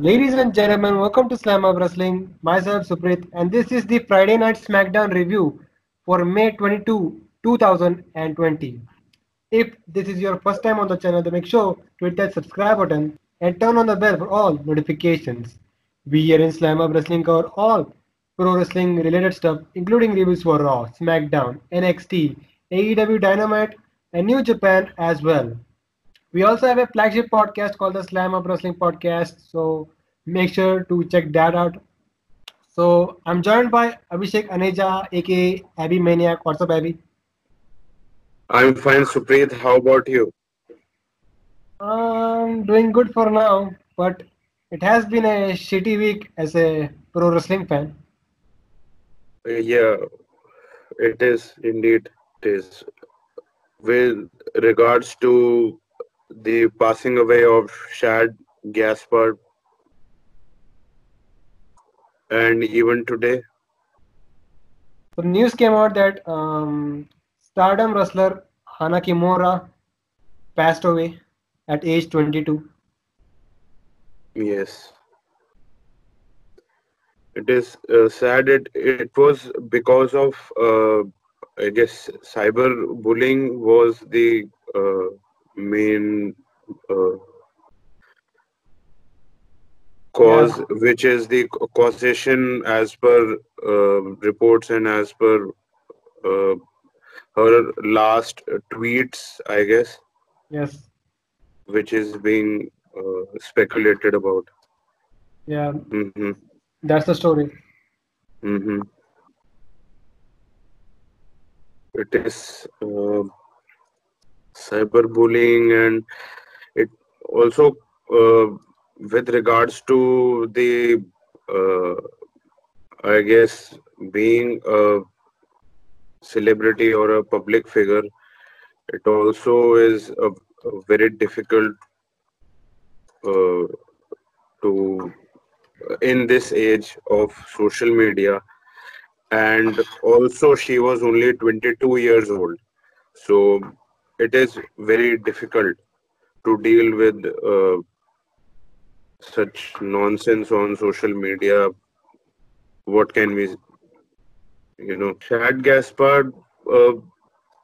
Ladies and gentlemen, welcome to Slamhub Wrestling. Myself Suprit, and this is the Friday Night SmackDown review for May 22, 2020. If this is your first time on the channel, then make sure to hit that subscribe button and turn on the bell for all notifications. We here in Slamhub Wrestling cover all pro wrestling related stuff, including reviews for Raw, SmackDown, NXT, AEW Dynamite, and New Japan as well. We also have a flagship podcast called the Slamhub Wrestling Podcast, so make sure to check that out. So I'm joined by Abhishekh Aneja, aka Abby Maniac. What's up, Abby? I'm fine, Suprit. How about you? I'm doing good for now, but it has been a shitty week as a pro wrestling fan. Yeah, it is indeed. It is. With regards to the passing away of Shad Gaspard, and even today, So news came out that um, Stardom wrestler Hana Kimura passed away at age 22. yes, it is uh, sad. It it was because of uh, I guess cyber bullying was the uh, main uh, cause which is the causation as per uh, reports and as per uh, her last tweets i guess. Yes. which is being uh, speculated about. Yeah, hmm that's the story. hmm it is uh, cyberbullying and it also uh, with regards to the uh, i guess being a celebrity or a public figure it also is a, a very difficult uh, to in this age of social media. And also she was only 22 years old. So it is very difficult to deal with uh, such nonsense on social media. What can we you know shad gaspard uh,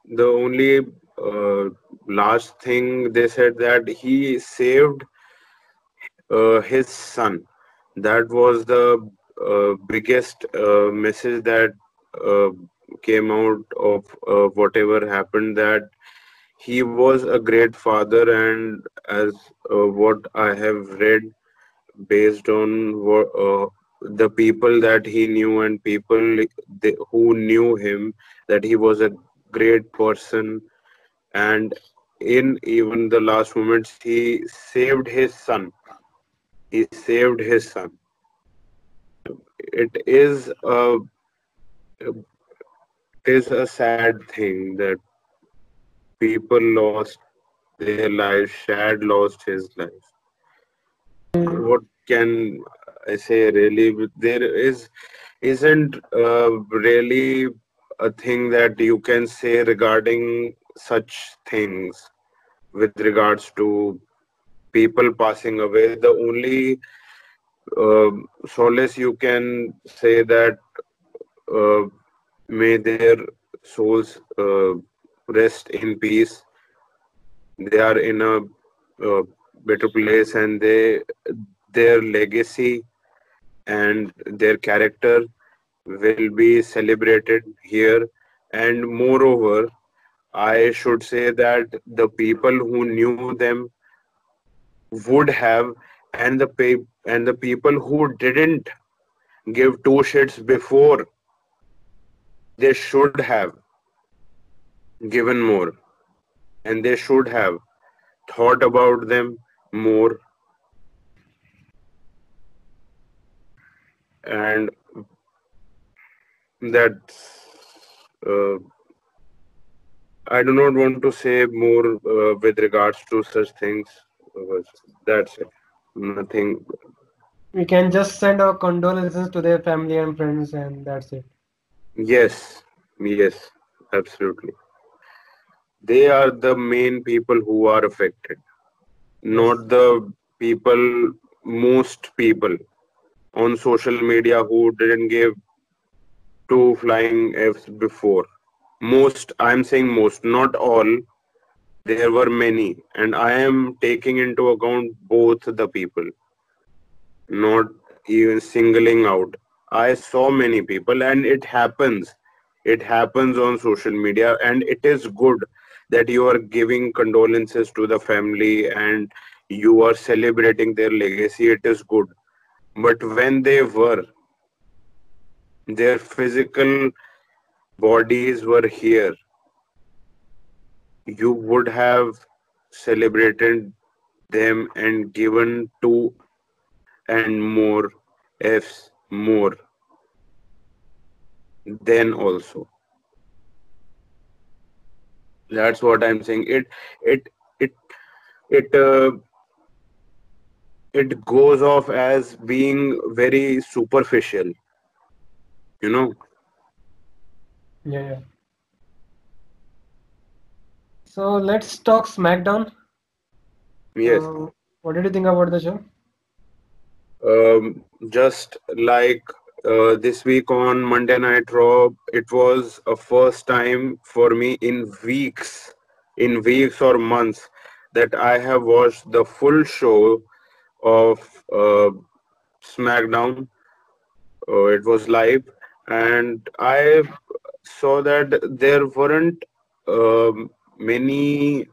the only uh, last thing they said that he saved uh, his son. That was the uh, biggest uh, message that uh, came out of uh, whatever happened that he was a great father and as uh, what i have read based on what, uh, the people that he knew and people they, who knew him that he was a great person. And in even the last moments he saved his son. He saved his son. It is a it is a sad thing that people lost their lives shad lost his life. What can i say really there is isn't uh, really a thing that you can say regarding such things with regards to people passing away. The only uh, solace you can say that uh, may their souls uh, rest in peace. They are in a better place and they their legacy and their character will be celebrated here. And moreover i should say that the people who knew them would have and the and the people who didn't give two shits before they should have given more. And they should have thought about them more. And that uh, i do not want to say more uh, with regards to such things. That's it. Nothing. We can just send our condolences to their family and friends, and that's it. yes. Yes. Absolutely they are the main people who are affected not the people most people on social media who didn't give two flying Fs before. Most, I'm saying most, not all. There were many, and I am taking into account both the people, not even singling out. I saw many people, and it happens. It happens on social media, and it is good that you are giving condolences to the family and you are celebrating their legacy. It is good. But when they were, their physical bodies were here, you would have celebrated them and given two and more Fs more then also that's what i'm saying it it it it uh, it goes off as being very superficial you know Yeah, yeah. So let's talk SmackDown. yes Uh, what did you think about the show? um, just like uh, this week on Monday Night Raw, it was a first time for me in weeks, in weeks or months, that I have watched the full show of uh, SmackDown. Uh, it was live, and I saw that there weren't um, many,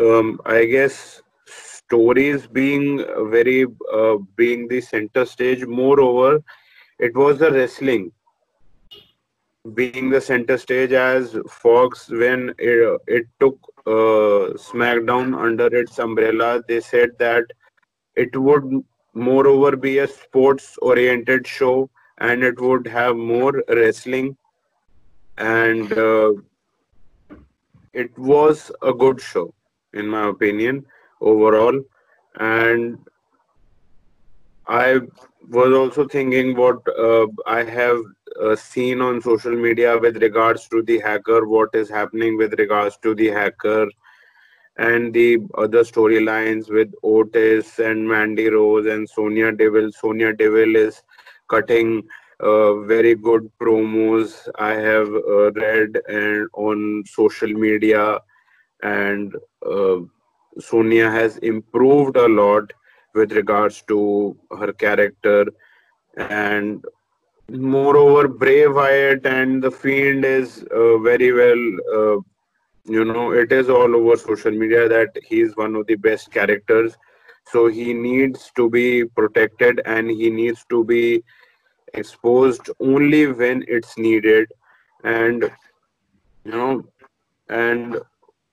um, I guess, stories being very uh, being the center stage. Moreover, it was the wrestling being the center stage as Fox when it, it took uh, SmackDown under its umbrella. They said that it would moreover be a sports oriented show and it would have more wrestling and uh, it was a good show in my opinion overall and i was also thinking what uh, i have uh, seen on social media with regards to the hacker what is happening with regards to the hacker and the other storylines with Otis and Mandy Rose and Sonya Deville. Sonya Deville is cutting uh, very good promos. I have uh, read and on social media, and uh, Sonya has improved a lot with regards to her character, and moreover, Bray Wyatt and the Fiend is uh, very well. Uh, you know, it is all over social media that he is one of the best characters. So he needs to be protected and he needs to be exposed only when it's needed and you know and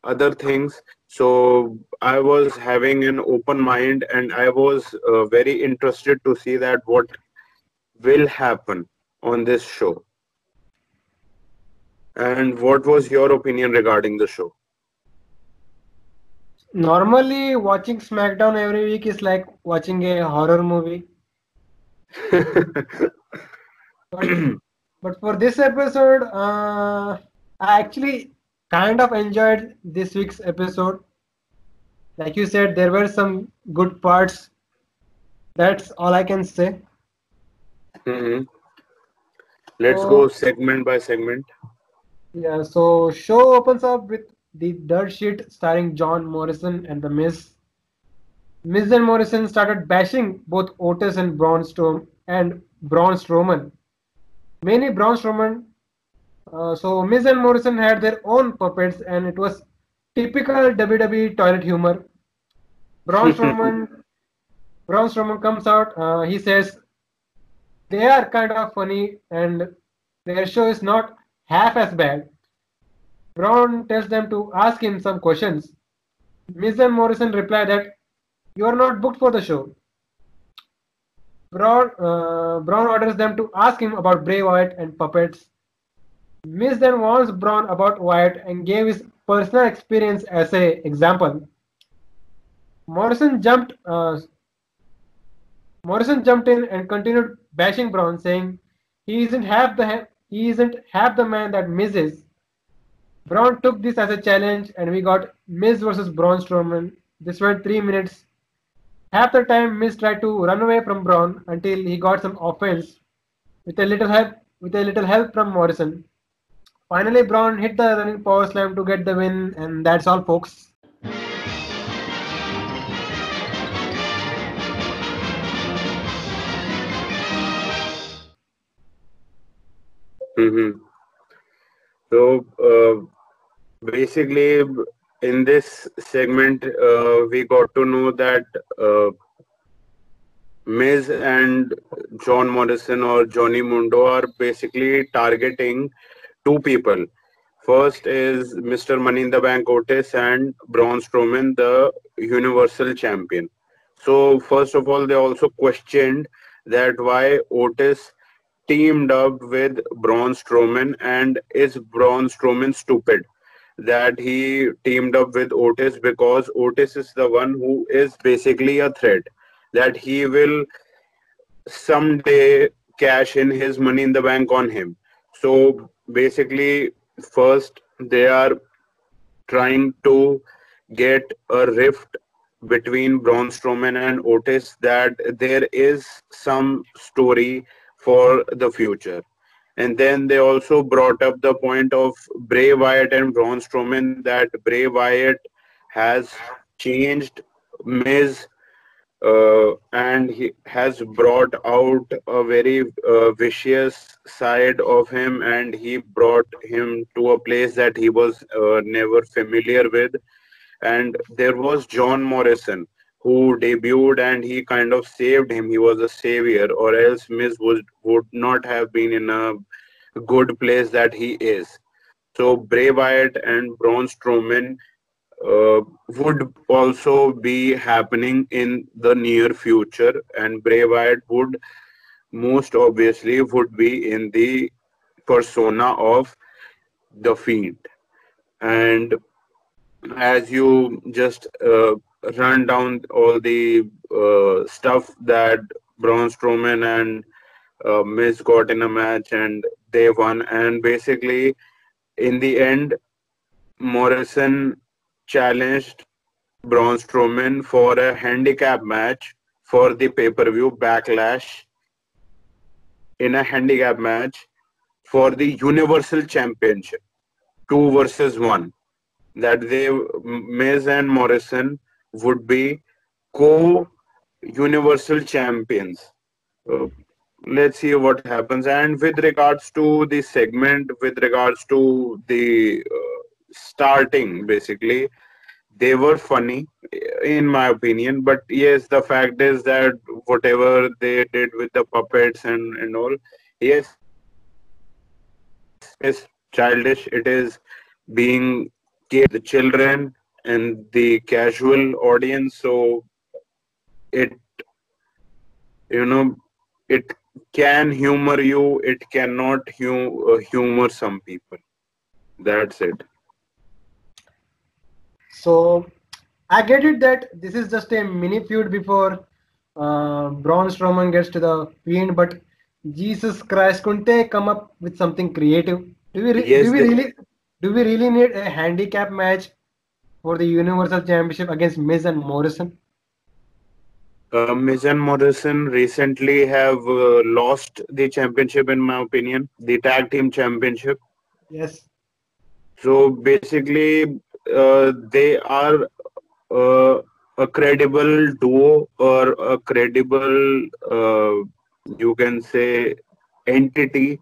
other things. So i was having an open mind and i was uh, very interested to see that what will happen on this show. And what was your opinion regarding the show? Normally, watching SmackDown every week is like watching a horror movie. But, but for this episode, uh, I actually kind of enjoyed this week's episode. Like you said, there were some good parts. That's all I can say. Mhm. let's So- go segment by segment Yeah, so show opens up with the dirt sheet starring John Morrison and The Miz. Miz and Morrison started bashing both Otis and Braun Strowman and Braun Strowman. Many Braun Strowman. Uh, so Miz and Morrison had their own puppets, and it was typical WWE toilet humor. Braun Strowman, Braun Strowman comes out. Uh, he says they are kind of funny, and their show is not half as bad. Braun tells them to ask him some questions. Miz and Morrison reply that you are not booked for the show. Braun, uh, Braun orders them to ask him about Bray Wyatt and puppets. Miz then warns Braun about Wyatt and gave his personal experience as an example. Morrison jumped. Uh, Morrison jumped in and continued bashing Braun, saying he isn't half the he isn't half the man that Miz is. Braun took this as a challenge, and we got Miz versus Braun Strowman. This went three minutes. Half the time, Miz tried to run away from Braun until he got some offense with a little help with a little help from Morrison. Finally, Braun hit the running power slam to get the win, and that's all, folks. Mm-hmm. So uh, basically, in this segment, uh, we got to know that uh, Miz and John Morrison or Johnny Mundo are basically targeting two people. First is Mr. Money in the Bank Otis and Braun Strowman, the Universal Champion. So first of all, they also questioned that why Otis teamed up with Braun Strowman and is Braun Strowman stupid that he teamed up with Otis because Otis is the one who is basically a threat that he will someday cash in his money in the bank on him. So basically, first they are trying to get a rift between Braun Strowman and Otis that there is some story for the future. And then they also brought up the point of Bray Wyatt and Braun Strowman that Bray Wyatt has changed Miz uh, and he has brought out a very uh, vicious side of him and he brought him to a place that he was uh, never familiar with. And there was john morrison who debuted and he kind of saved him. He was a savior or else miz would, would not have been in a good place that he is. So bray wyatt and braun strowman uh, would also be happening in the near future and Bray Wyatt would most obviously would be in the persona of the Fiend. And as you just uh, run down all the uh, stuff that Braun Strowman and uh, Miz got in a match and they won and basically in the end Morrison challenged Braun Strowman for a handicap match for the pay-per-view Backlash in a handicap match for the Universal Championship, two versus one. That they Miz and Morrison would be co-Universal champions. Uh, let's see what happens. And with regards to the segment, with regards to the uh, starting basically. They were funny in my opinion but yes the fact is that whatever they did with the puppets and and all yes is childish. It is being the children and the casual audience so it you know it can humor you it cannot hu- uh, humor some people. That's it So I get it that this is just a mini feud before uh, Braun Strowman gets to the Fiend, but Jesus Christ, couldn't they come up with something creative? Do we, re- Yes, do we really do we really need a handicap match for the Universal Championship against Miz and Morrison? Uh, Miz and Morrison recently have uh, lost the championship, in my opinion, the tag team championship. Yes. So basically, they are uh, a credible duo or a credible, uh, you can say, entity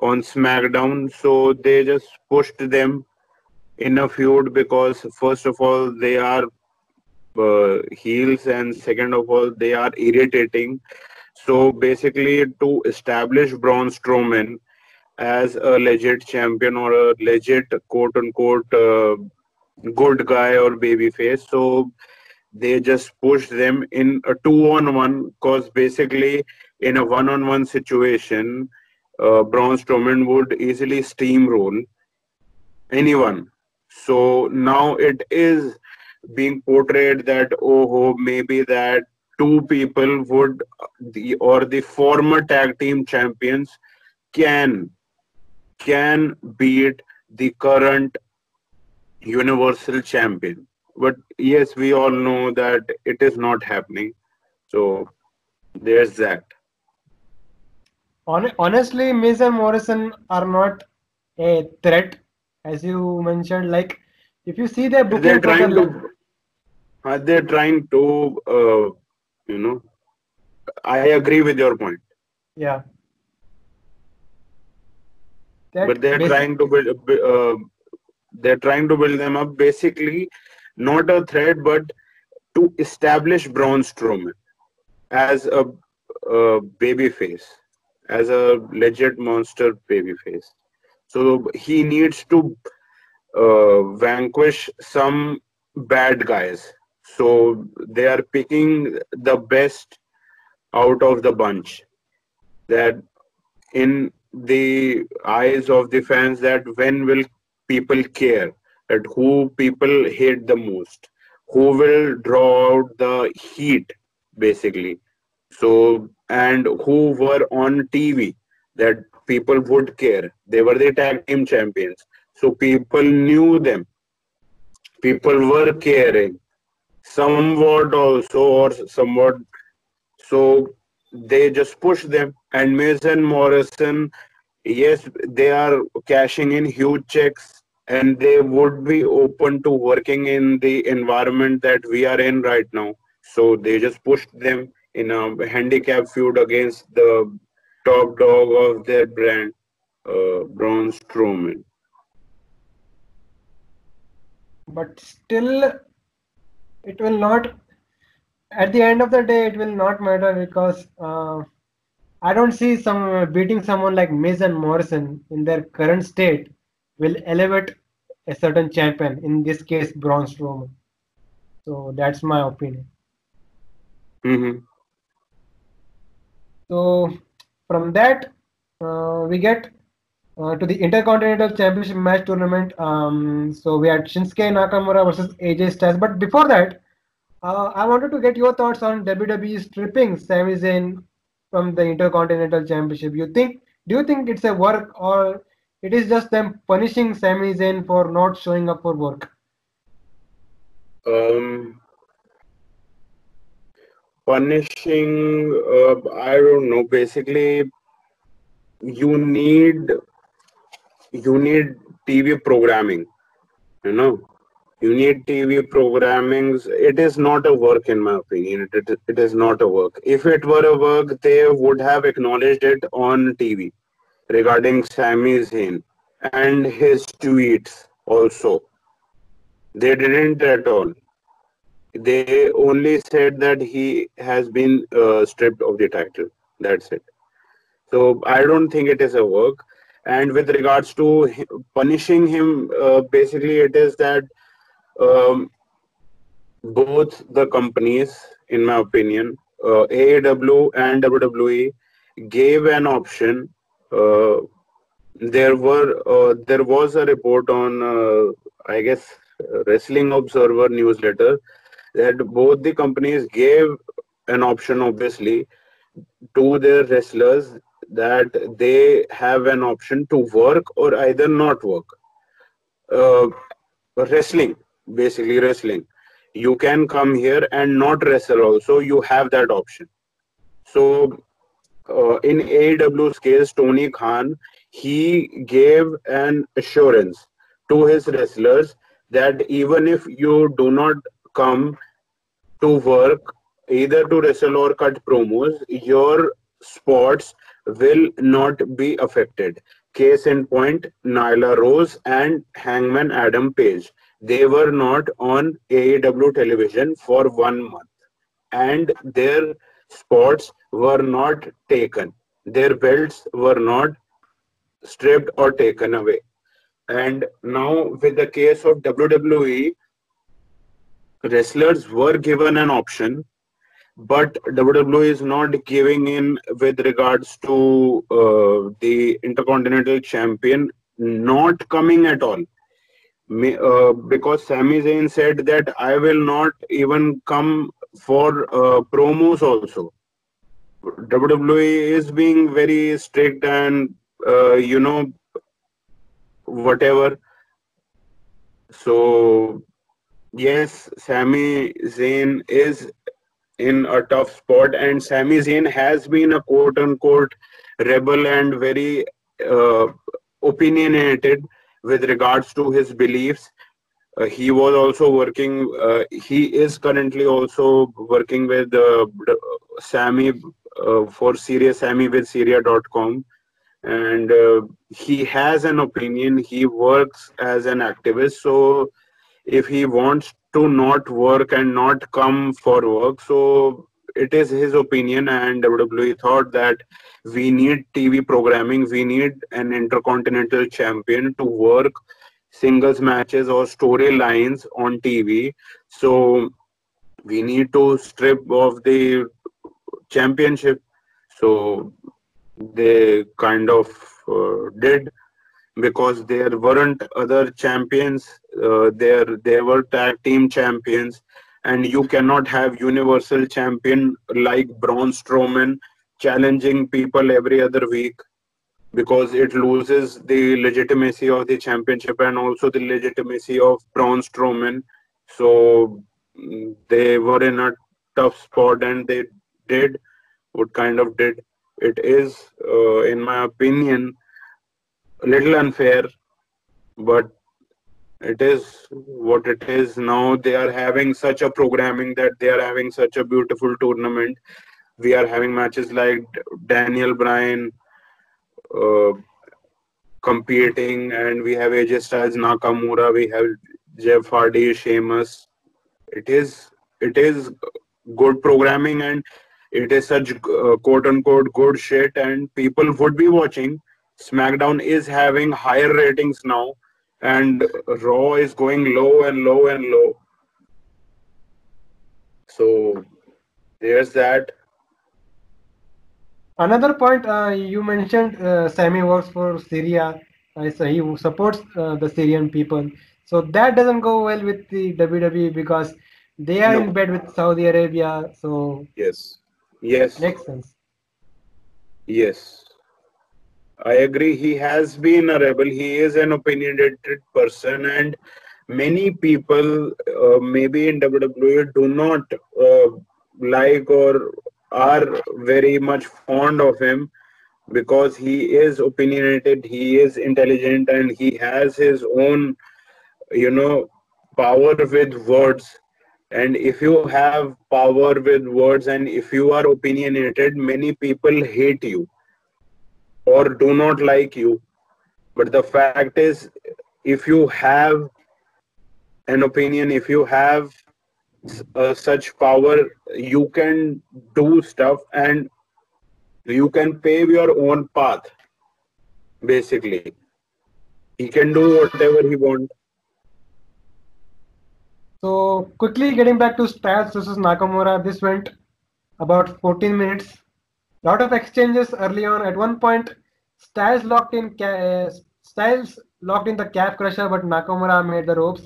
on SmackDown. So they just pushed them in a feud because, first of all, they are uh, heels, and second of all, they are irritating. So basically, to establish Braun Strowman as a legit champion or a legit quote unquote uh, good guy or baby face, so they just pushed them in a two on one because basically, in a one on one situation, uh, Braun Strowman would easily steamroll anyone. So now it is being portrayed that oh maybe that two people would the or the former tag team champions can can beat the current universal champion but yes we all know that it is not happening So there's that. Hon- honestly, Miz and Morrison are not a threat, as you mentioned. Like, if you see their booking, They're for the trying to. Are They're trying to. Uh, you know. I agree with your point, yeah, that but they're trying to build. Uh, they're trying to build them up. Basically, not a threat, but to establish Braun Strowman as a, a baby face, as a legit monster baby face. So he needs to uh, vanquish some bad guys. So they are picking the best out of the bunch. That in the eyes of the fans, that when will people care? That who people hate the most? Who will draw out the heat, basically? So and who were on TV that people would care? They were the tag team champions, so people knew them. People were caring somewhat also or somewhat so they just pushed them and Miz and Morrison yes they are cashing in huge checks and they would be open to working in the environment that we are in right now so they just pushed them in a handicap feud against the top dog of their brand uh, Braun Strowman but still, it will not. At the end of the day, it will not matter because uh, I don't see some beating someone like Miz and Morrison in their current state will elevate a certain champion. In this case, Braun Strowman. So that's my opinion. hmm So from that, uh, we get uh, to the Intercontinental Championship match tournament. Um, so we had Shinsuke Nakamura versus AJ Styles. But before that, uh, I wanted to get your thoughts on WWE stripping Sami Zayn from the Intercontinental Championship. You think? Do you think it's a work or it is just them punishing Sami Zayn for not showing up for work? um punishing uh, i don't know basically you need you need tv programming you know you need tv programmings it is not a work in my opinion. It, it, it is not a work. If it were a work they would have acknowledged it on tv regarding Sami Zayn and his tweets also. They didn't at all. They only said that he has been uh, stripped of the title. That's it. So i don't think it is a work. And with regards to punishing him uh, basically it is that um, both the companies in my opinion uh, AEW and WWE gave an option uh, there were uh, there was a report on uh, i guess wrestling observer newsletter that both the companies gave an option obviously to their wrestlers that they have an option to work or either not work. Uh, wrestling basically wrestling. You can come here and not wrestle also. You have that option. So uh, in AEW's case Tony Khan he gave an assurance to his wrestlers that even if you do not come to work either to wrestle or cut promos your spots will not be affected. Case in point nyla rose and hangman adam page they were not on aew television for one month. And their spots were not taken. Their belts were not stripped or taken away. And now with the case of wwe wrestlers were given an option but WWE is not giving in with regards to uh, the Intercontinental Champion not coming at all. Uh, because Sami Zayn said that I will not even come for uh, promos also. WWE is being very strict and uh, you know whatever. So yes, Sami Zayn is in a tough spot, and Sami Zayn has been a quote unquote rebel and very uh, opinionated with regards to his beliefs. Uh, he was also working, uh, he is currently also working with uh, uh, for Syria, Sami with Syria.com. And uh, he has an opinion, he works as an activist. So if he wants to not work and not come for work, so it is his opinion and WWE thought that we need TV programming, we need an intercontinental champion to work singles matches or storylines on TV. So we need to strip off the championship. So they kind of uh, did because there weren't other champions. Uh, there there were tag team champions, and you cannot have universal champion like Braun Strowman challenging people every other week because it loses the legitimacy of the championship and also the legitimacy of Braun Strowman. So mm, they were in a tough spot and they did what kind of did. It is, uh, in my opinion, a little unfair, but it is what it is now. They are having such a programming that they are having such a beautiful tournament. We are having matches like Daniel Bryan uh, competing, and we have AJ Styles, Nakamura, we have Jeff Hardy, Sheamus. It is it is good programming and it is such uh, quote unquote good shit and people would be watching smackdown is having higher ratings now and raw is going low and low and low so there's that another point uh, you mentioned uh, Sami works for Syria uh, so he supports uh, the Syrian people so that doesn't go well with the WWE because they are no. in bed with Saudi Arabia so yes Yes. Makes sense. Yes. I agree. He has been a rebel. He is an opinionated person, and many people, uh, maybe in WWE, do not uh, like or are very much fond of him because he is opinionated, he is intelligent, and he has his own, you know, power with words and if you have power with words and if you are opinionated many people hate you or do not like you. But the fact is if you have an opinion if you have uh, such power you can do stuff and you can pave your own path basically. He can do whatever he wants. So quickly getting back to Styles versus Nakamura, this went about 14 minutes. Lot of exchanges early on. At one point, Styles locked in uh, Styles locked in the calf crusher, but Nakamura made the ropes.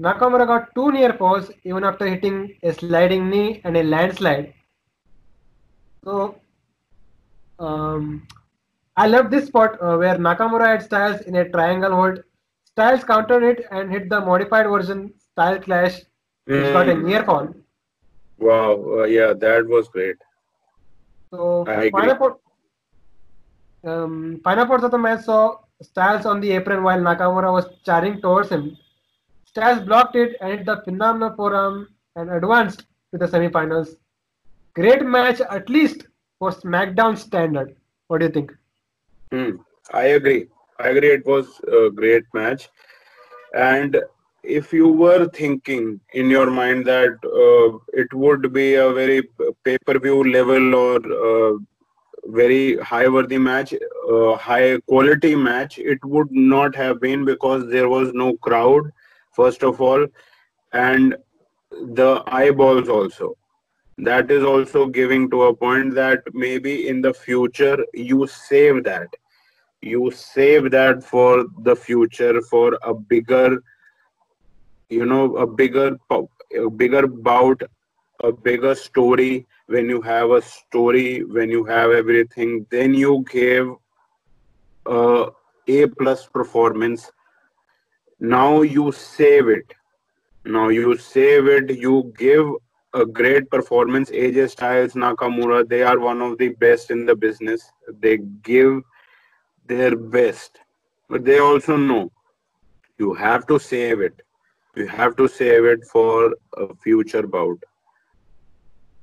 Nakamura got two near falls even after hitting a sliding knee and a landslide. So um, I love this spot uh, where Nakamura had Styles in a triangle hold. Styles countered it and hit the modified version style clash. Mm. It's got a near fall. Wow, uh, yeah, that was great. So final part, um, final parts of the match saw Styles on the apron while Nakamura was charging towards him. Styles blocked it and hit the phenomenal forearm and advanced to the semifinals. Great match, at least for SmackDown standard. What do you think? Mm, I agree. I agree. It was a great match, and if you were thinking in your mind that uh, it would be a very pay-per-view level or uh, very high worthy match uh, high quality match it would not have been because there was no crowd first of all and the eyeballs also. That is also giving to a point that maybe in the future you save that. You save that for the future for a bigger you know a bigger a bigger bout a bigger story when you have a story when you have everything then you give a uh, a plus performance now you save it now you save it you give a great performance. AJ Styles, Nakamura, they are one of the best in the business. They give their best, but they also know you have to save it. You have to save it for a future bout.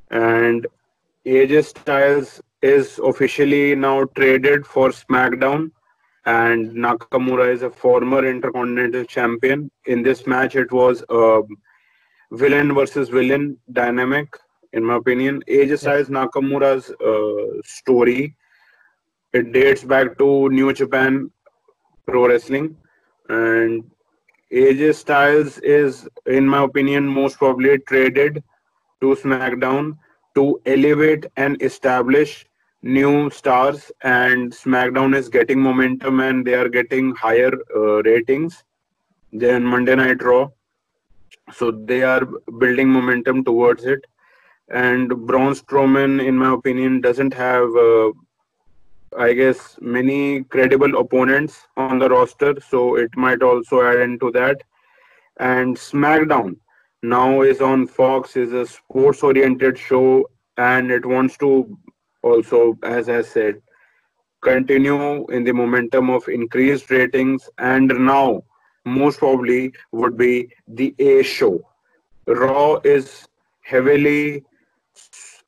And AJ Styles is officially now traded for SmackDown, and Nakamura is a former Intercontinental Champion. In this match, it was a villain versus villain dynamic, in my opinion. AJ Styles Nakamura's uh, story it dates back to New Japan Pro Wrestling, and AJ Styles is, in my opinion, most probably traded to SmackDown to elevate and establish new stars and smackdown is getting momentum and they are getting higher uh, ratings than monday night raw. So they are building momentum towards it. And braun strowman in my opinion doesn't have uh, i guess many credible opponents on the roster so it might also add into that and smackdown now is on fox is a sports oriented show and it wants to also, as I said, continue in the momentum of increased ratings, and now most probably would be the A show. Raw is heavily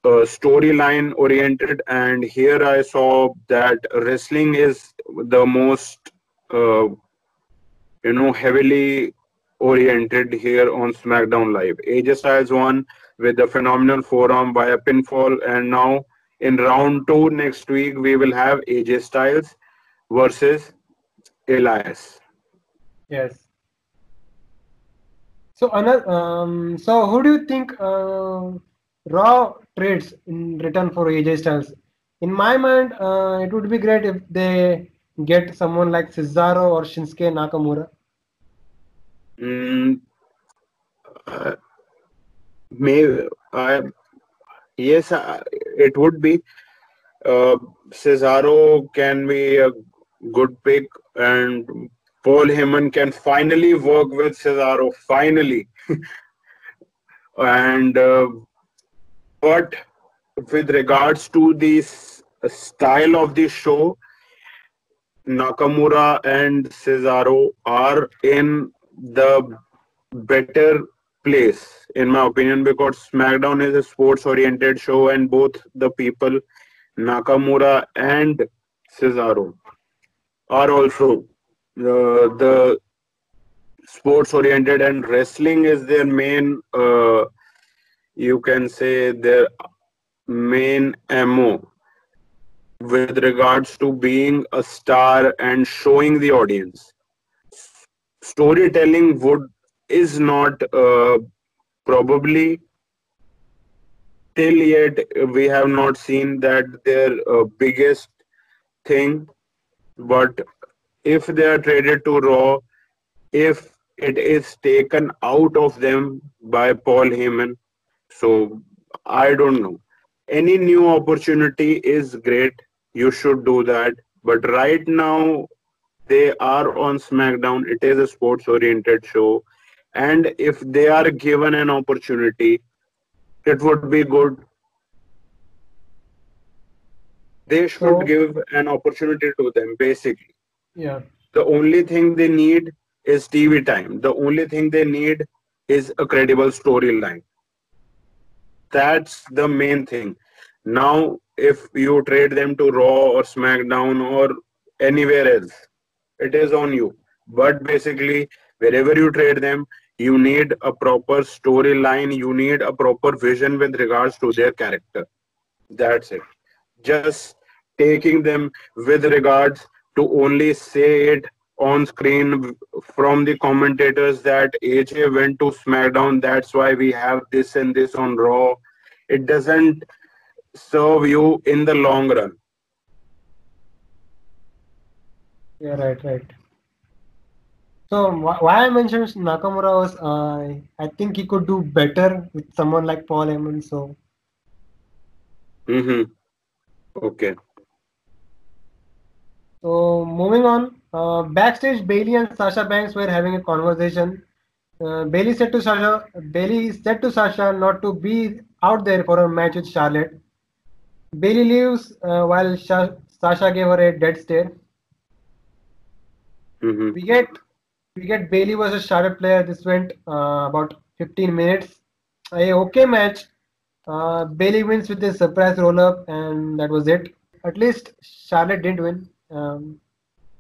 uh, storyline oriented, and here I saw that wrestling is the most, uh, you know, heavily oriented here on SmackDown Live. AJ Styles won with a phenomenal forearm by a pinfall, and now in round two next week, we will have AJ Styles versus Elias. Yes. So another, um, so who do you think uh, Raw trades in return for AJ Styles? In my mind, uh, it would be great if they get someone like Cesaro or Shinsuke Nakamura. Mm, uh, maybe I Yes, uh, it would be. Uh, Cesaro can be a good pick, and Paul Heyman can finally work with Cesaro. Finally, and uh, but with regards to the style of the show, Nakamura and Cesaro are in the better place in my opinion because smackdown is a sports oriented show and both the people nakamura and cesaro are also uh, the sports oriented and wrestling is their main uh, you can say their main mo with regards to being a star and showing the audience. Storytelling would is not uh, probably till yet we have not seen that their uh, biggest thing. But if they are traded to raw if it is taken out of them by paul heyman so i don't know. Any new opportunity is great. You should do that. But right now they are on smackdown. It is a sports oriented show. And if they are given an opportunity it would be good. They should so, give an opportunity to them basically. Yeah. The only thing they need is tv time. The only thing they need is a credible storyline that's the main thing. Now if you trade them to raw or smackdown or anywhere else it is on you. But basically wherever you trade them you need a proper storyline you need a proper vision with regards to their character. That's it. Just taking them with regards to only say it on screen from the commentators that AJ went to SmackDown. That's why we have this and this on Raw. It doesn't serve you in the long run. Yeah, right, right. So why I mentioned Nakamura was uh, I think he could do better with someone like Paul Heyman. So. Mm-hmm. Okay. So moving on, uh, backstage, Bayley and Sasha Banks were having a conversation. uh, Bayley said to Sasha, Bayley said to Sasha not to be out there for a match with Charlotte. Bayley leaves uh, while Sha- Sasha gave her a dead stare. Mhm. We get we get Bayley versus Charlotte Flair. This went uh, about 15 minutes. A okay match. Uh, Bayley wins with a surprise roll up, and that was it. At least Charlotte didn't win. Um,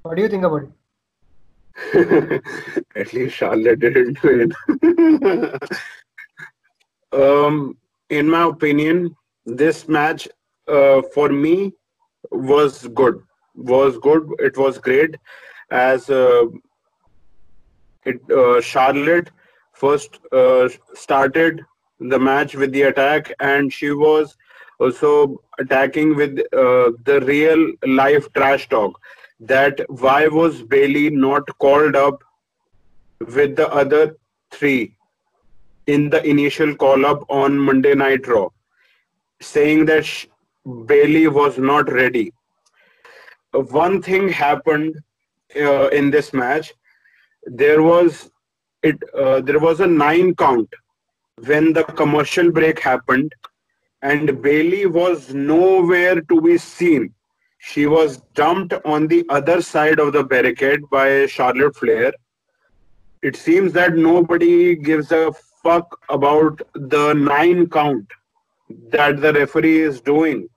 what do you think about it? At least Charlotte didn't win. um, in my opinion, this match uh, for me was good. Was good. It was great. As uh, it uh, Charlotte first uh, started the match with the attack, and she was also attacking with uh, the real life trash talk that why was Bayley not called up with the other three in the initial call up on Monday Night Raw, saying that Bayley was not ready. One thing happened uh, in this match. There was it. Uh, there was a nine count when the commercial break happened, and Bayley was nowhere to be seen. She was dumped on the other side of the barricade by Charlotte Flair. It seems that nobody gives a fuck about the nine count that the referee is doing.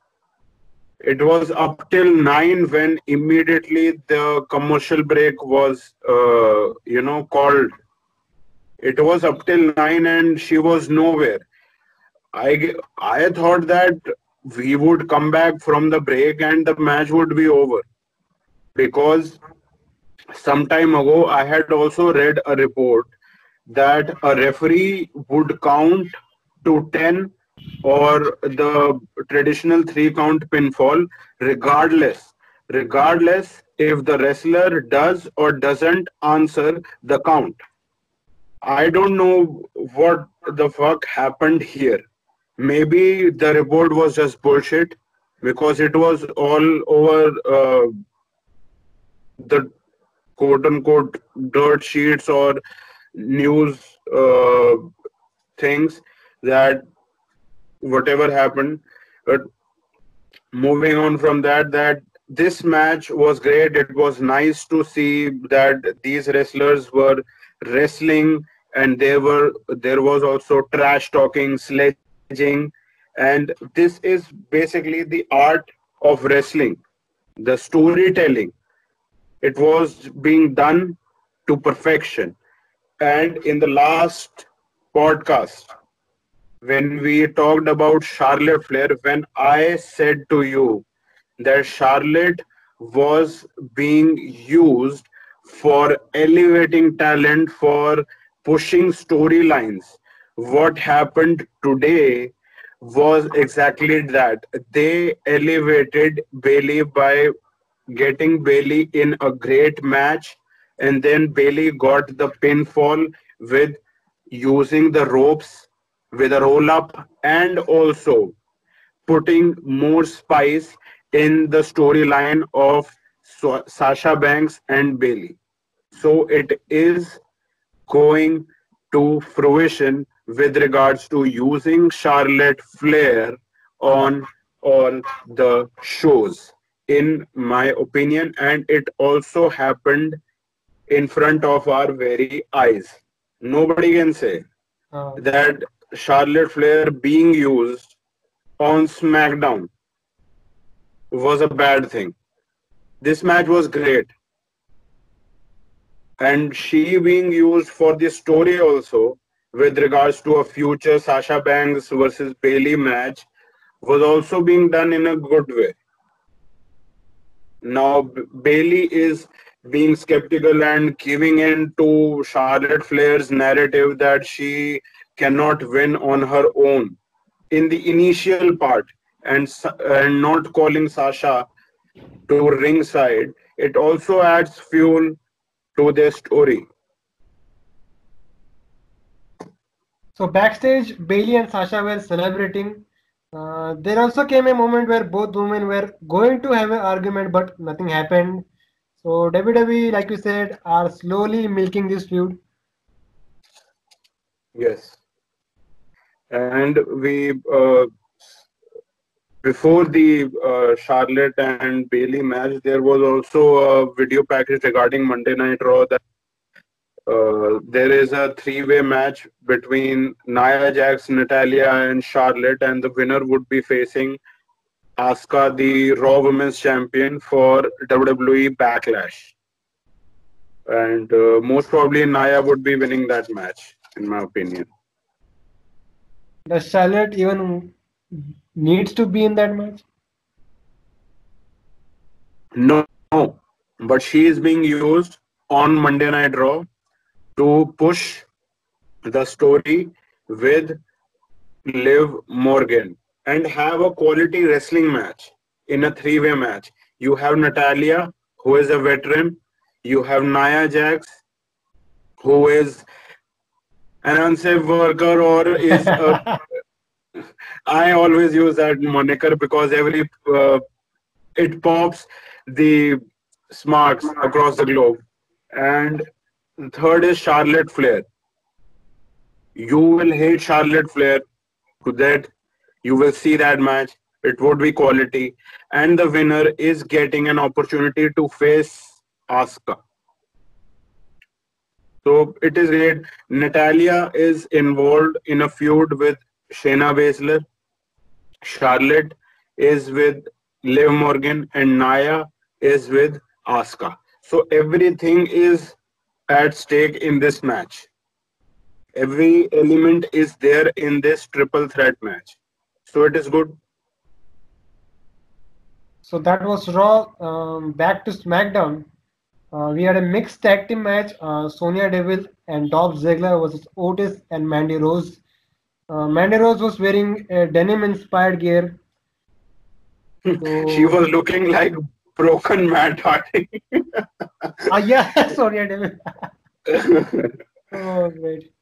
It was up till nine when immediately the commercial break was, uh, you know, called. It was up till nine and she was nowhere. I I thought that we would come back from the break and the match would be over. Because some time ago I had also read a report that a referee would count to 10 or the traditional three count pinfall regardless. Regardless if the wrestler does or doesn't answer the count. I don't know what the fuck happened here maybe the report was just bullshit because it was all over uh, the quote unquote dirt sheets or news uh, things that whatever happened. But moving on from that that this match was great. It was nice to see that these wrestlers were wrestling and there were there was also trash talking and this is basically the art of wrestling the storytelling. It was being done to perfection. And in the last podcast when we talked about Charlotte Flair, when I said to you that Charlotte was being used for elevating talent, for pushing storylines, what happened today was exactly that. They elevated Bayley by getting Bayley in a great match, and then Bayley got the pinfall with using the ropes with a roll up and also putting more spice in the storyline of Sasha Banks and Bayley. So it is going to fruition with regards to using Charlotte Flair on all the shows, in my opinion, and it also happened in front of our very eyes. Nobody can say Uh, that Charlotte Flair being used on SmackDown was a bad thing. This match was great. And she being used for the story also with regards to a future Sasha Banks versus Bayley match was also being done in a good way. Now Bayley is being skeptical and giving in to Charlotte Flair's narrative that she cannot win on her own in the initial part and and not calling Sasha to ringside it also adds fuel to their story So backstage, Bayley and Sasha were celebrating. Uh, there also came a moment where both women were going to have an argument, but nothing happened. So WWE, like you said, are slowly milking this feud. Yes. And we, uh, before the uh, Charlotte and Bayley match, there was also a video package regarding Monday Night Raw that uh, there is a three-way match between Nia Jax, Natalya, and Charlotte, and the winner would be facing Asuka, the Raw Women's Champion for WWE Backlash. And uh, most probably Nia would be winning that match, in my opinion. Does Charlotte even needs to be in that match? No, but she is being used on Monday Night Raw to push the story with Liv Morgan and have a quality wrestling match in a three way match. You have Natalya, who is a veteran, you have Nia Jax, who is an unsafe worker or is a, I always use that moniker because every uh, it pops the smarts across the globe. And third is Charlotte Flair. You will hate Charlotte Flair to that. You will see that match. It would be quality. And the winner is getting an opportunity to face Asuka. So it is great. Natalya is involved in a feud with Shayna Baszler. Charlotte is with Liv Morgan and Nia is with Asuka. So everything is at stake in this match. Every element is there in this triple threat match. So it is good. So that was Raw. Um, back to SmackDown. Uh, we had a mixed tag team match. Uh, Sonya Deville and Dolph Ziggler versus Otis and Mandy Rose. Uh, Mandy Rose was wearing a denim-inspired gear. So... she was looking like broken Matt Hardy. uh, yeah, Sonya Deville. oh, great.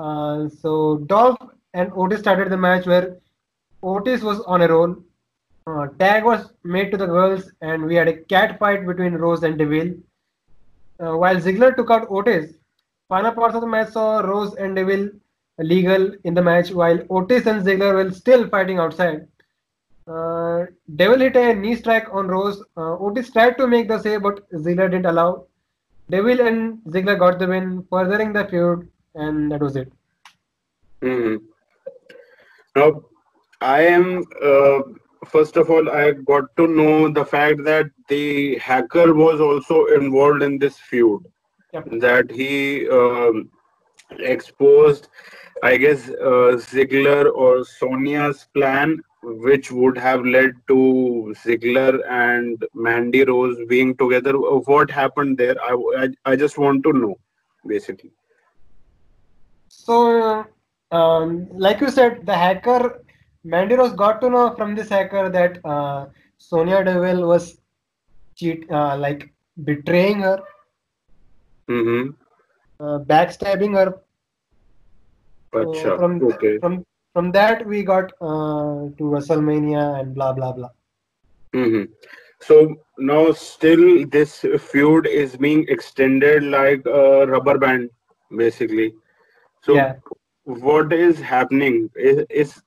Uh, so Dolph and Otis started the match where Otis was on a roll. Uh, tag was made to the girls, and we had a cat fight between Rose and Deville. Uh, while Ziggler took out Otis, final parts of the match saw Rose and Deville legal in the match, while Otis and Ziggler were still fighting outside. Uh, Deville hit a knee strike on Rose. Uh, Otis tried to make the save, but Ziggler didn't allow. Deville and Ziggler got the win, furthering the feud, and that was it. Mm-hmm. Now, I am uh, first of all, I got to know the fact that the hacker was also involved in this feud. Yep. That he um, exposed, I guess, uh, Ziggler or Sonya's plan, which would have led to Ziggler and Mandy Rose being together. What happened there? I, I, I just want to know, basically. So, um, like you said, the hacker Mandy Rose got to know from this hacker that uh, Sonya Deville was cheat, uh, like betraying her, mm-hmm. uh, backstabbing her. So from okay. from from that we got uh, to WrestleMania and blah blah blah. Mm-hmm. So now still this feud is being extended like a rubber band, basically. So yeah. what is happening is, is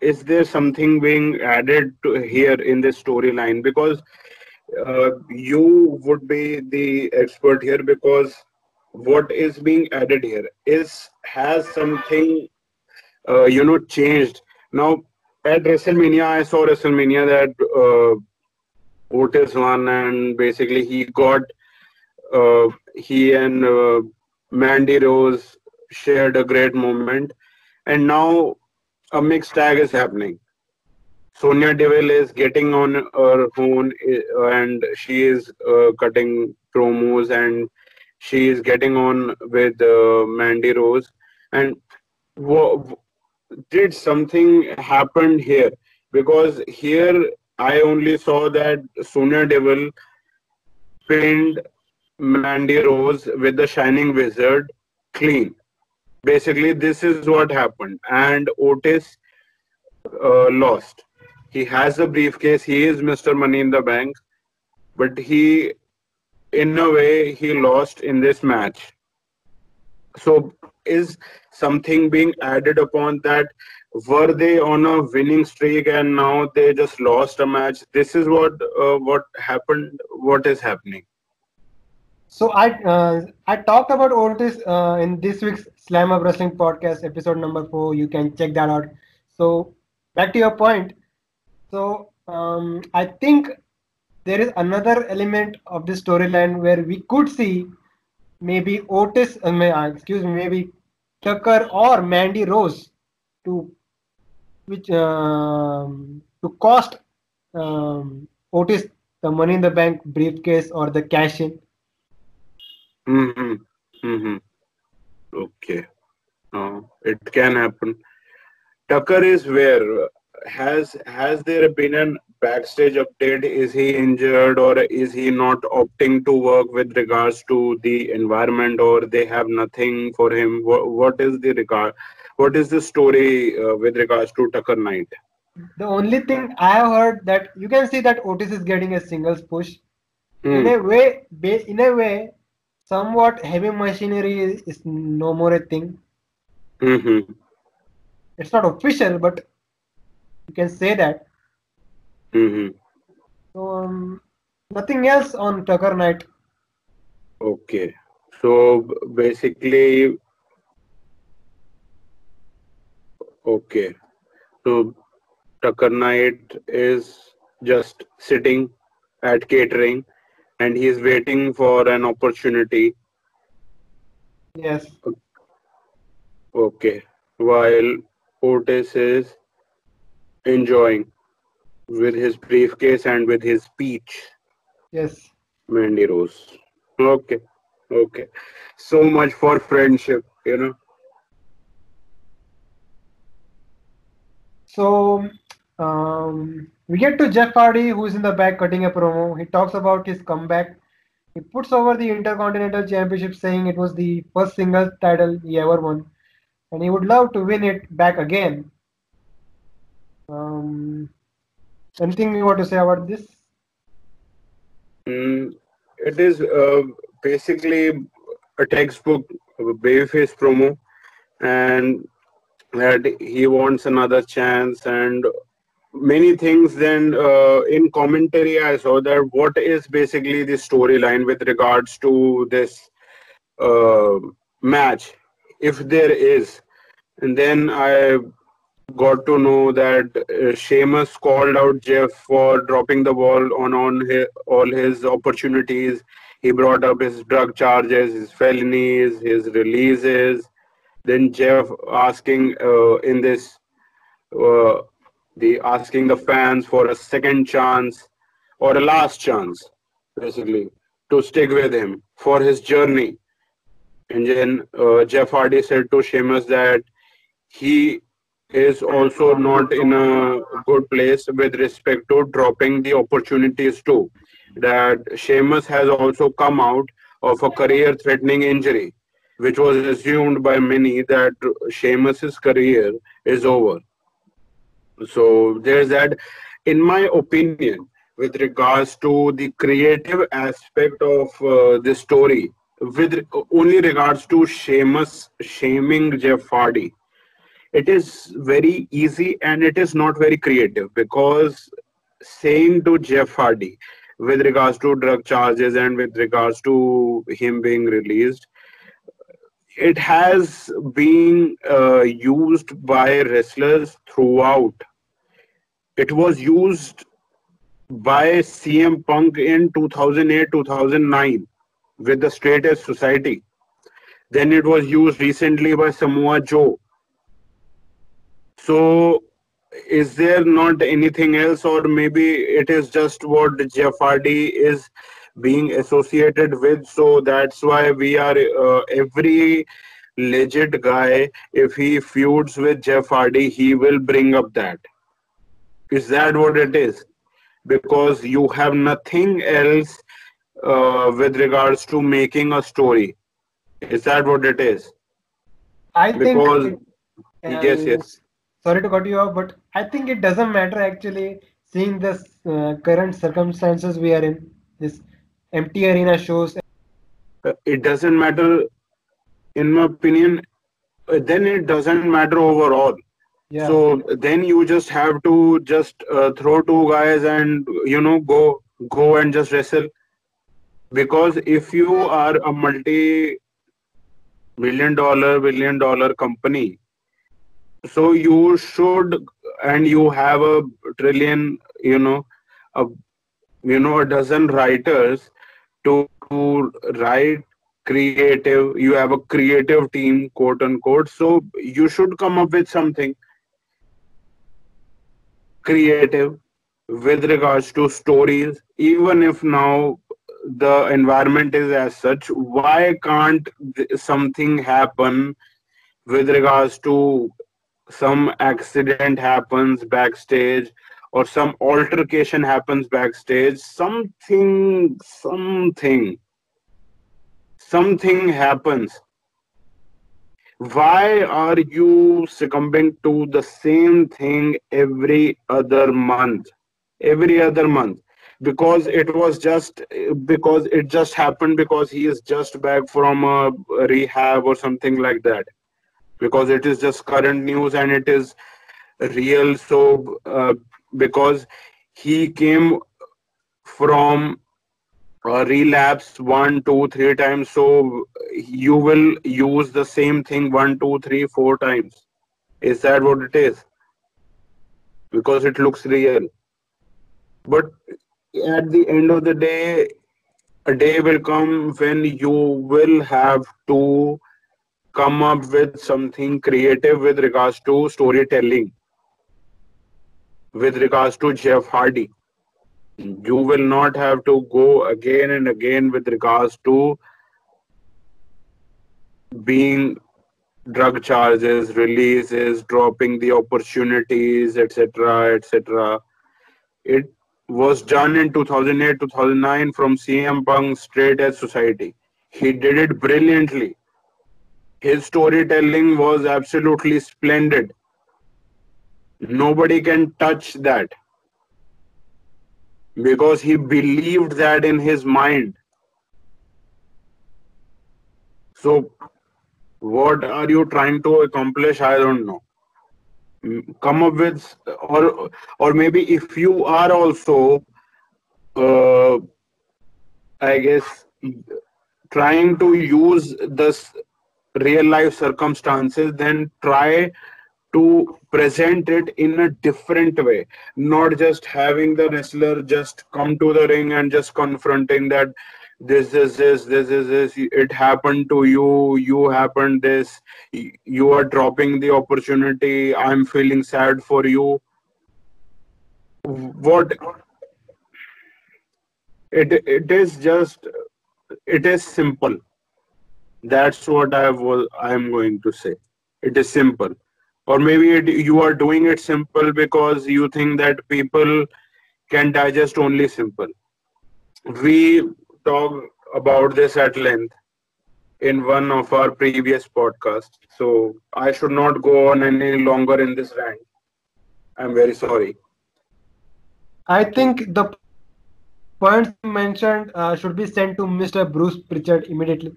is there something being added to here in this storyline because uh, you would be the expert here because what is being added here is has something uh, you know changed now at wrestlemania i saw wrestlemania that uh, otis won and basically he got uh, he and uh, mandy rose shared a great moment and now a mixed tag is happening. Sonya Deville is getting on her phone uh, and she is uh, cutting promos and she is getting on with uh, Mandy Rose. And w- did something happen here? Because here I only saw that Sonya Deville pinned Mandy Rose with the Shining Wizard clean. Basically this is what happened. And otis uh, lost. He has a briefcase. He is mr money in the bank. But he in a way he lost in this match. So is something being added upon that were they on a winning streak and now they just lost a match this is what uh, what happened what is happening? So i uh, i talked about otis uh, in this week's Slamhub Wrestling podcast episode number 4 you can check that out. So back to your point. So um, i think there is another element of the storyline where we could see maybe otis uh, uh excuse me maybe tucker or mandy rose to which um, to cost um, Otis the money in the bank briefcase or the cash in. Mm-hmm. Mm-hmm. Okay. Uh, it can happen. Tucker is where has has there been an backstage update? Is he injured or is he not opting to work with regards to the environment or they have nothing for him? what, what is the regard? what is the story uh, with regards to Tucker Knight? The only thing I have heard that you can see that Otis is getting a singles push. Mm. In a way, in a way, somewhat heavy machinery is, is no more a thing. Mm-hmm. It's not official, but you can say that. Mm-hmm. So, um, nothing else on Tucker Knight. Okay. So basically, Okay. So Tucker Knight is just sitting at catering and he is waiting for an opportunity. Yes. Okay. While Otis is enjoying with his briefcase and with his speech. Yes. Mandy Rose. Okay. Okay. So much for friendship, you know. So um, we get to Jeff Hardy, who's in the back cutting a promo. He talks about his comeback. He puts over the Intercontinental Championship, saying it was the first singles title he ever won, and he would love to win it back again. Um, anything you want to say about this? Mm, it is uh, basically a textbook babyface promo, and that he wants another chance and many things then uh, in commentary i saw that what is basically the storyline with regards to this uh, match if there is and then i got to know that uh, Sheamus called out Jeff for dropping the ball on on his, all his opportunities. He brought up his drug charges, his felonies, his releases, then Jeff asking uh, in this uh, the asking the fans for a second chance or a last chance, basically, to stick with him for his journey. And then uh, Jeff Hardy said to Sheamus that he is also not in a good place with respect to dropping the opportunities too. That Sheamus has also come out of a career-threatening injury which was assumed by many that Sheamus's career is over. So there's that. In my opinion, with regards to the creative aspect of uh, the story, with only regards to Sheamus shaming Jeff Hardy, it is very easy and it is not very creative because saying to Jeff Hardy with regards to drug charges and with regards to him being released, it has been uh, used by wrestlers throughout. It was used by CM Punk in 2008 2009 with the Straight Edge Society. Then it was used recently by Samoa Joe. So, is there not anything else, or maybe it is just what Jeff Hardy is being associated with? So that's why we are uh, every legit guy if he feuds with jeff hardy he will bring up that. Is that what it is? Because you have nothing else uh, with regards to making a story. Is that what it is? I because, think yes yes sorry to cut you off but i think it doesn't matter actually seeing the uh, current circumstances we are in this empty arena shows it doesn't matter in my opinion, uh, then it doesn't matter overall. Yeah. So then you just have to just uh, throw two guys and you know go go and just wrestle. Because if you are a multi million dollar billion dollar company, so you should and you have a trillion you know a you know a dozen writers to, to write creative you have a creative team quote unquote. So you should come up with something creative with regards to stories even if now the environment is as such. Why can't something happen with regards to some accident happens backstage or some altercation happens backstage something something something happens. Why are you succumbing to the same thing every other month? Every other month. Because it was just because it just happened because he is just back from a rehab or something like that because it is just current news and it is real. So uh, because he came from a relapse one two three times. So you will use the same thing one two three four times. Is that what it is? Because it looks real. But at the end of the day a day will come when you will have to come up with something creative with regards to storytelling with regards to Jeff Hardy. You will not have to go again and again with regards to being drug charges, releases, dropping the opportunities, etc., etc. It was done in 2008 2009 from CM Punk Straight Edge Society. He did it brilliantly. His storytelling was absolutely splendid. Nobody can touch that. Because he believed that in his mind. So what are you trying to accomplish? I don't know. Come up with or or maybe if you are also uh, i guess trying to use this real life circumstances then try to present it in a different way. Not just having the wrestler just come to the ring and just confronting that this is this this is this it happened to you you happened this you are dropping the opportunity i'm feeling sad for you. What it it is just it is simple that's what i was i'm going to say. It is simple. Or maybe it, you are doing it simple because you think that people can digest only simple. We talked about this at length in one of our previous podcasts. So i should not go on any longer in this rant. I'm very sorry. I think the points mentioned uh, should be sent to mr bruce pritchard immediately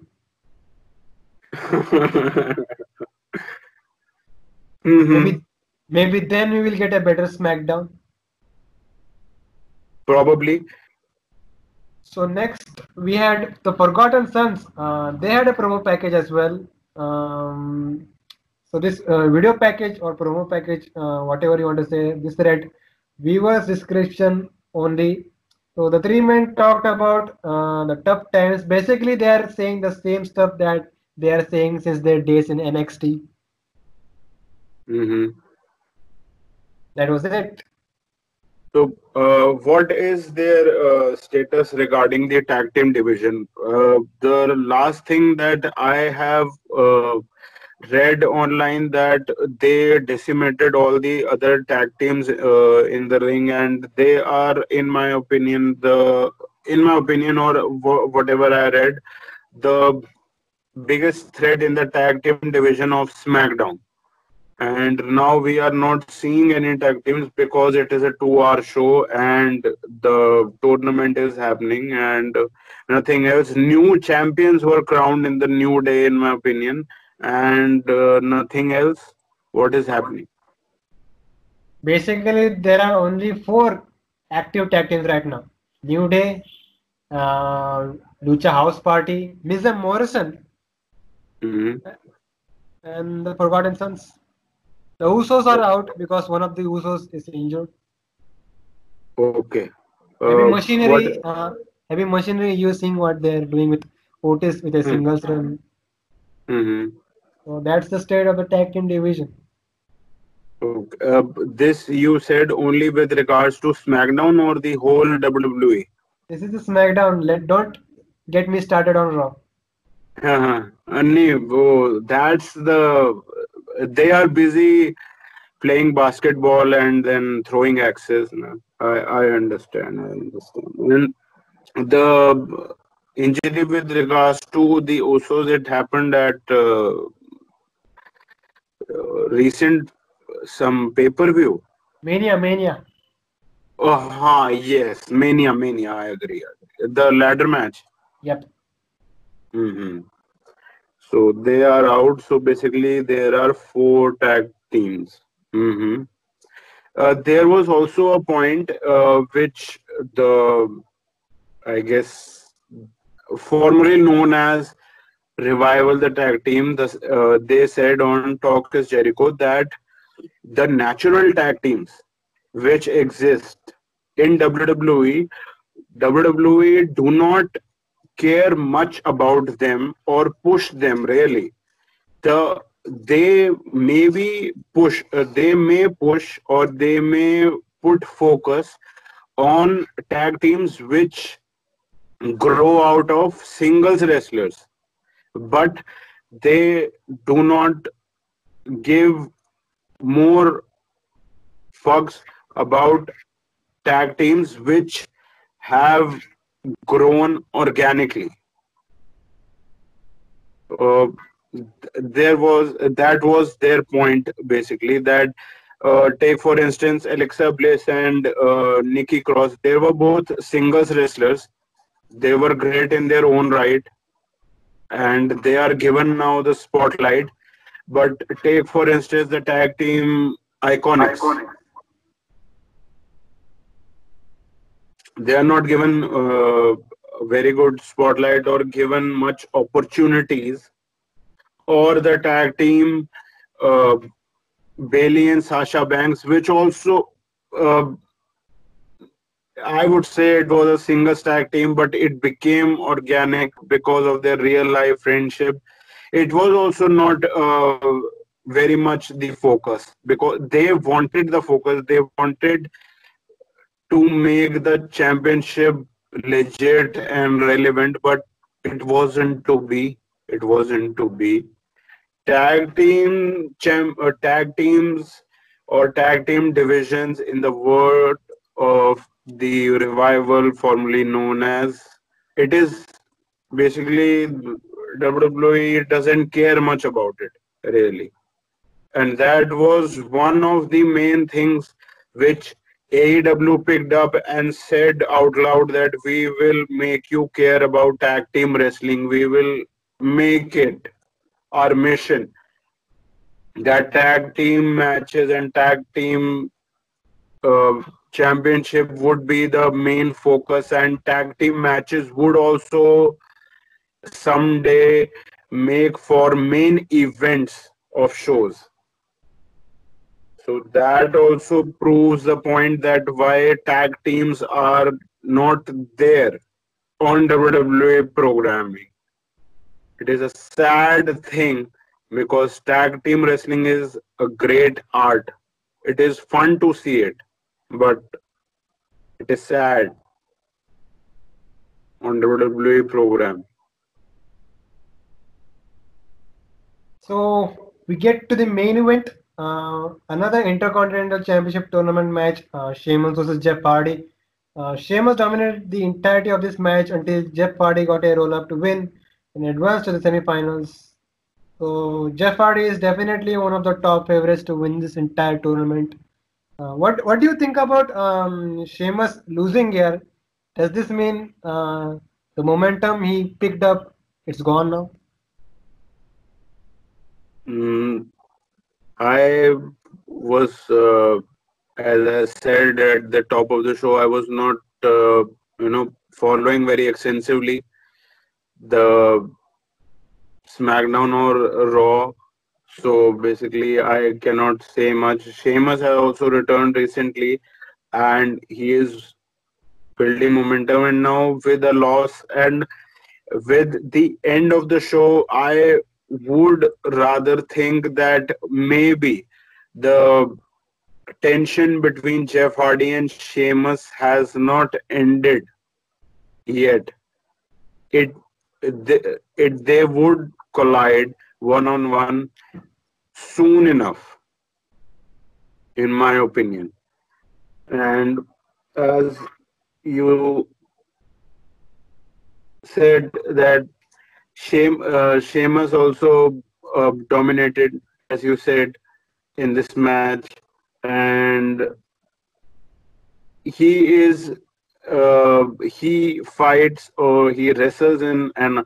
Mm-hmm. Maybe, maybe then we will get a better SmackDown. Probably. So next we had the Forgotten Sons. Uh, they had a promo package as well. Um, so this uh, video package or promo package, uh, whatever you want to say, this read viewers description only. So the three men talked about uh, the tough times. Basically, they are saying the same stuff that they are saying since their days in NXT. Mm-hmm. That was it. So, uh, what is their uh, status regarding the tag team division? Uh, the last thing that I have uh, read online that they decimated all the other tag teams uh, in the ring, and they are, in my opinion, the in my opinion or whatever I read, the biggest threat in the tag team division of SmackDown. And now we are not seeing any tag teams because it is a two hour show and the tournament is happening and nothing else. New champions were crowned in the new day in my opinion and uh, nothing else what is happening. Basically, there are only four active tag teams right now. New Day, uh, Lucha House Party, Miz Morrison, Mhm. and the Forgotten Sons. The Usos are out because one of the Usos is injured. okay Heavy Uh, Machinery, what- uh, Heavy Machinery, you're seeing what they're doing with Otis with a Hmm. singles run. Mhm. So that's the state of the tag team division. Okay. Uh, this you said only with regards to SmackDown or the whole? WWE? This is the SmackDown. Let don't get me started on Raw. Uh-huh. Uh, that's the they are busy playing basketball and then throwing axes. no? I I understand. I understand. And the injury with regards to the Usos, it happened at uh, uh, recent some pay per view. Mania, Mania. Oh, ha, yes, Mania, Mania. I agree. The ladder match. Yep. Hmm So they are out. So basically, there are four tag teams. hmm Uh, there was also a point uh, which the, I guess, formerly known as Revival, the tag team, the, uh, they said on Talk is Jericho that the natural tag teams which exist in WWE, WWE do not care much about them or push them really. The they maybe push, uh, they may push or they may put focus on tag teams which grow out of singles wrestlers, but they do not give more fucks about tag teams which have grown organically. Uh, there was that was their point basically that uh, take for instance Alexa Bliss and uh, Nikki Cross. They were both singles wrestlers. They were great in their own right, and they are given now the spotlight. But take for instance the tag team Iconics. They are not given uh, a very good spotlight or given much opportunities. Or the tag team uh, Bayley and Sasha Banks, which also uh, I would say it was a single tag team, but it became organic because of their real life friendship. It was also not uh, very much the focus because they wanted the focus. They wanted to make the championship legit and relevant, but it wasn't to be. It wasn't to be. Tag team champ, uh, tag teams or tag team divisions in the world of the revival, formerly known as it is basically WWE doesn't care much about it really, and that was one of the main things which AEW picked up and said out loud that we will make you care about tag team wrestling. We will make it our mission that tag team matches and tag team uh, championship would be the main focus and tag team matches would also someday make for main events of shows so that also proves the point that why tag teams are not there on WWE programming. It is a sad thing because tag team wrestling is a great art. It is fun to see it, but it is sad on WWE program. So we get to the main event. Uh, another Intercontinental Championship tournament match. Uh, Sheamus versus Jeff Hardy. Uh, Sheamus dominated the entirety of this match until Jeff Hardy got a roll up to win and advance to the semifinals. So Jeff Hardy is definitely one of the top favorites to win this entire tournament. Uh, what what do you think about um, Sheamus losing here? Does this mean uh, the momentum he picked up it's gone now? Mm, I was, uh, as I said at the top of the show, I was not, uh, you know, following very extensively the SmackDown or Raw. So basically, I cannot say much. Sheamus has also returned recently, and he is building momentum. And now with a loss and with the end of the show, I would rather think that maybe the tension between Jeff Hardy and Sheamus has not ended yet. It they, it they would collide one on one soon enough, in my opinion. And as you said that Shame, uh, Sheamus also uh, dominated, as you said, in this match, and he is uh, he fights or he wrestles in an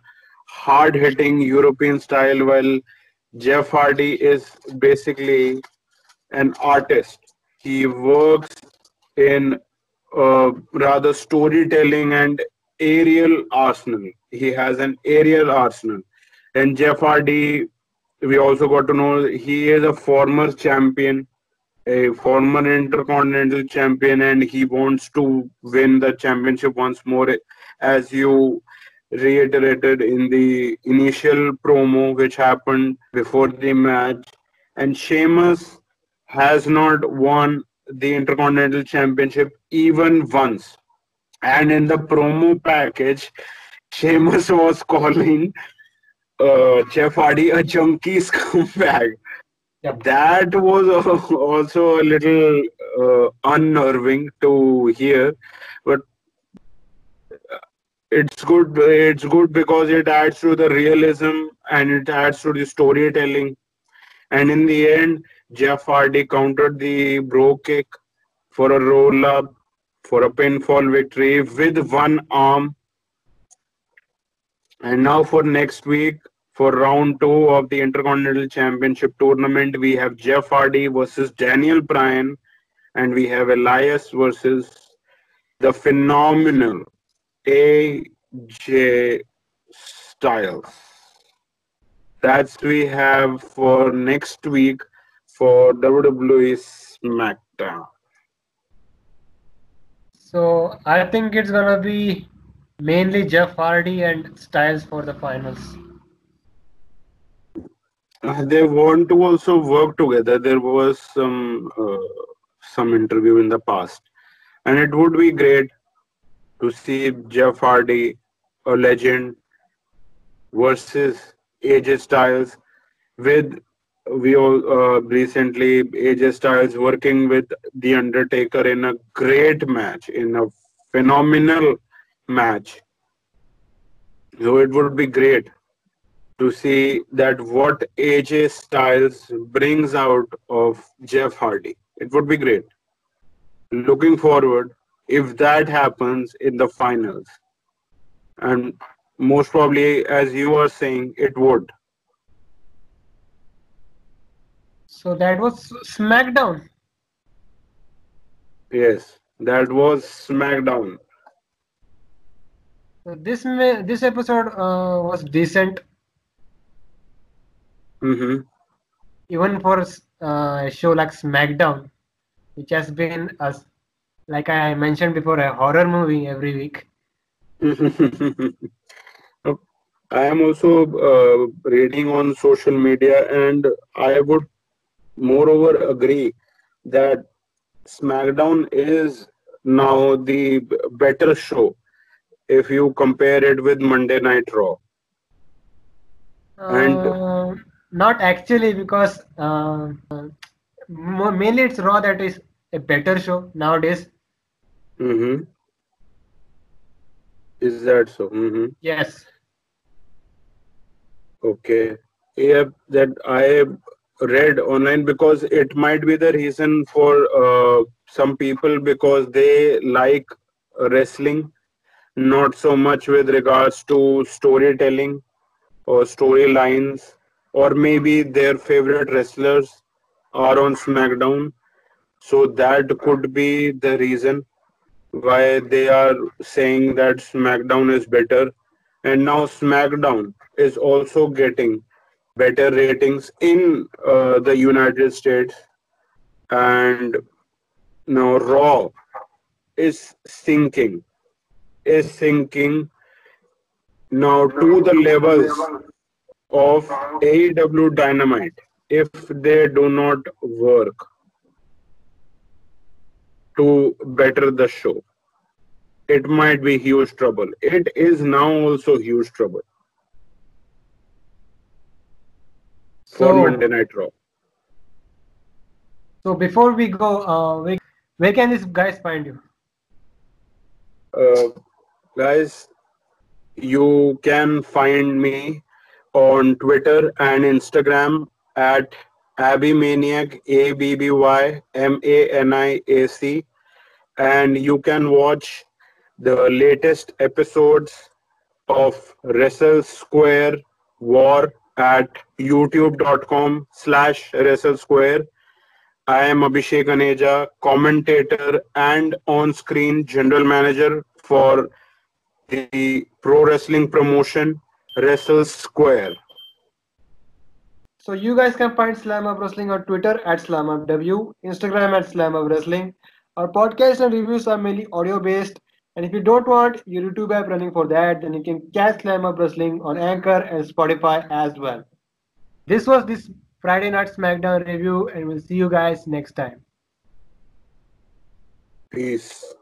hard hitting European style, while Jeff Hardy is basically an artist. He works in uh, rather storytelling and aerial arsenal. He has an aerial arsenal. And Jeff Hardy, we also got to know he is a former champion, a former intercontinental champion, and he wants to win the championship once more, as you reiterated in the initial promo which happened before the match. And Sheamus has not won the Intercontinental Championship even once. And in the promo package, Sheamus was calling uh, Jeff Hardy a junkie scumbag. Yep. That was also a little uh, unnerving to hear, but it's good. It's good because it adds to the realism and it adds to the storytelling. And in the end, Jeff Hardy countered the bro kick for a roll up, for a pinfall victory with one arm. And now for next week, for round two of the Intercontinental Championship tournament, we have Jeff Hardy versus Daniel Bryan, and we have Elias versus the phenomenal AJ Styles. That's we have for next week for WWE SmackDown. So I think it's gonna be mainly Jeff Hardy and Styles for the finals. Uh, they want to also work together. There was some uh, some interview in the past, and it would be great to see Jeff Hardy, a legend, versus AJ Styles. With we all uh, recently AJ Styles working with The Undertaker in a great match, in a phenomenal match. So it would be great to see that what AJ Styles brings out of Jeff Hardy. It would be great. Looking forward if that happens in the finals. And most probably, as you are saying, it would. So that was SmackDown. Yes, that was SmackDown. This may, this episode uh, was decent Mm-hmm. even for uh, a show like SmackDown, which has been as like I mentioned before a horror movie every week. I am also uh, reading on social media, and I would moreover agree that SmackDown is now the better show if you compare it with Monday Night Raw. And- Uh, not actually because uh, mainly it's Raw that is a better show nowadays. Mm-hmm. Is that so? Mm-hmm. Yes. Okay. yeah, that I read online because it might be the reason for uh, some people because they like wrestling, not so much with regards to storytelling or storylines, or maybe their favorite wrestlers are on SmackDown. So that could be the reason why they are saying that SmackDown is better. And now SmackDown is also getting better ratings in uh, the United States. And now Raw is sinking, is sinking now to the levels of AEW Dynamite if they do not work to better the show. It might be huge trouble. It is now also huge trouble for So, Monday Night Raw. so before we go, uh, where, where can these guys find you? Uh, guys, you can find me on Twitter and Instagram at Abbymaniac, A B B Y M A N I A C, and you can watch the latest episodes of Wrestle Square War at youtube.com slash Wrestle Square. I am Abhishekh Aneja, commentator and on-screen general manager for the pro wrestling promotion Wrestle Square. So you guys can find Slamhub Wrestling on Twitter at Slamhub W, Instagram at Slamhub Wrestling. Our podcast and reviews are mainly audio based. And if you don't want your YouTube app running for that, then you can catch Slamhub Wrestling on Anchor and Spotify as well. This was this Friday Night SmackDown review, and we'll see you guys next time. Peace.